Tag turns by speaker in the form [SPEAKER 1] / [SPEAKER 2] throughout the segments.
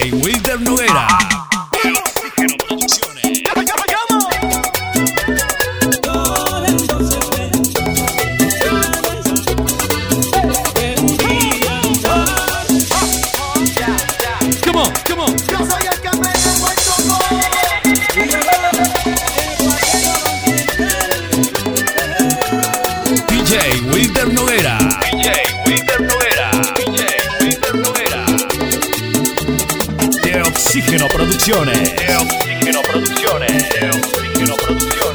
[SPEAKER 1] Wilder Noguera. Come on, come on. DJ Wilder Noguera. Wilder Noguera. Oxígeno Producciones. Producciones.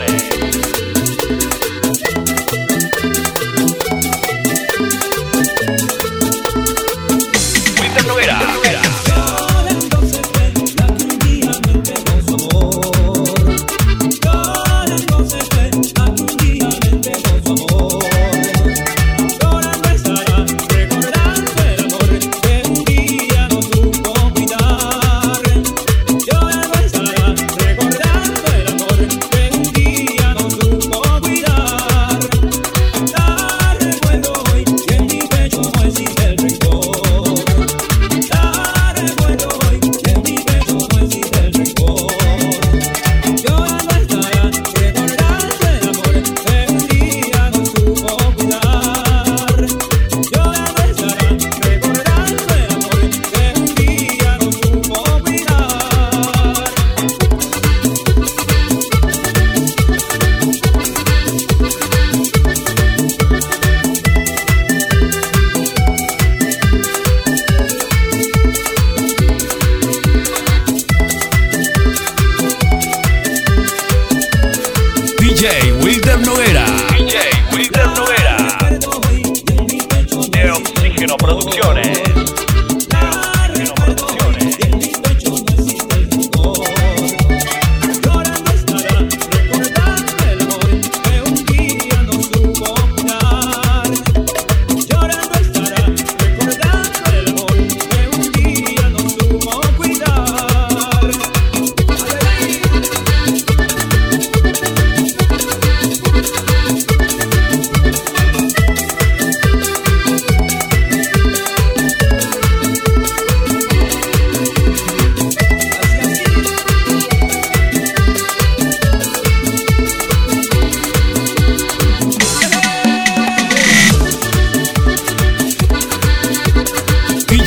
[SPEAKER 1] Wilder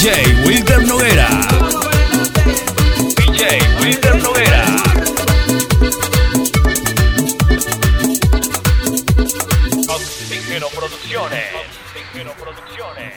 [SPEAKER 1] DJ Wilder Noguera. DJ Wilder Noguera. Oxígeno Producciones. Oxígeno Producciones.